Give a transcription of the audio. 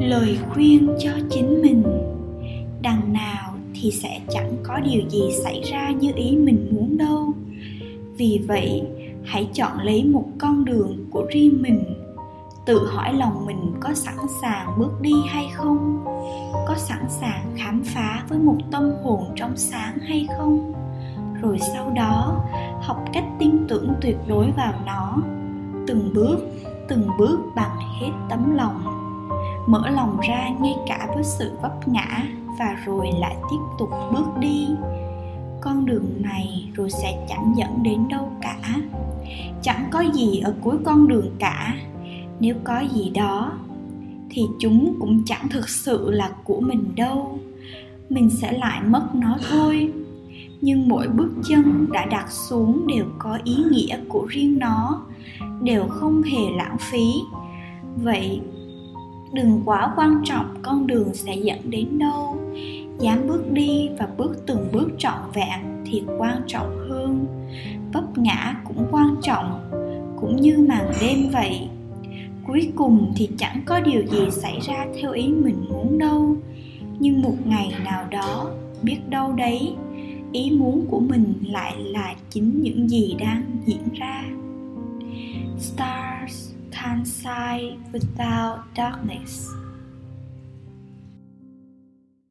lời khuyên cho chính mình. Đằng nào thì sẽ chẳng có điều gì xảy ra như ý mình muốn đâu. Vì vậy, hãy chọn lấy một con đường của riêng mình. Tự hỏi lòng mình có sẵn sàng bước đi hay không? Có sẵn sàng khám phá với một tâm hồn trong sáng hay không? Rồi sau đó, học cách tin tưởng tuyệt đối vào nó. Từng bước từng bước bằng hết tấm lòng mở lòng ra ngay cả với sự vấp ngã và rồi lại tiếp tục bước đi. Con đường này rồi sẽ chẳng dẫn đến đâu cả. Chẳng có gì ở cuối con đường cả. Nếu có gì đó, thì chúng cũng chẳng thực sự là của mình đâu. Mình sẽ lại mất nó thôi. Nhưng mỗi bước chân đã đặt xuống đều có ý nghĩa của riêng nó, đều không hề lãng phí. Vậy đừng quá quan trọng con đường sẽ dẫn đến đâu. Dám bước đi và bước từng bước trọn vẹn thì quan trọng hơn. Vấp ngã cũng quan trọng, cũng như màn đêm vậy. Cuối cùng thì chẳng có điều gì xảy ra theo ý mình muốn đâu. Nhưng một ngày nào đó, biết đâu đấy, ý muốn của mình lại là chính những gì đang diễn ra. Stars sometimes sigh without darkness.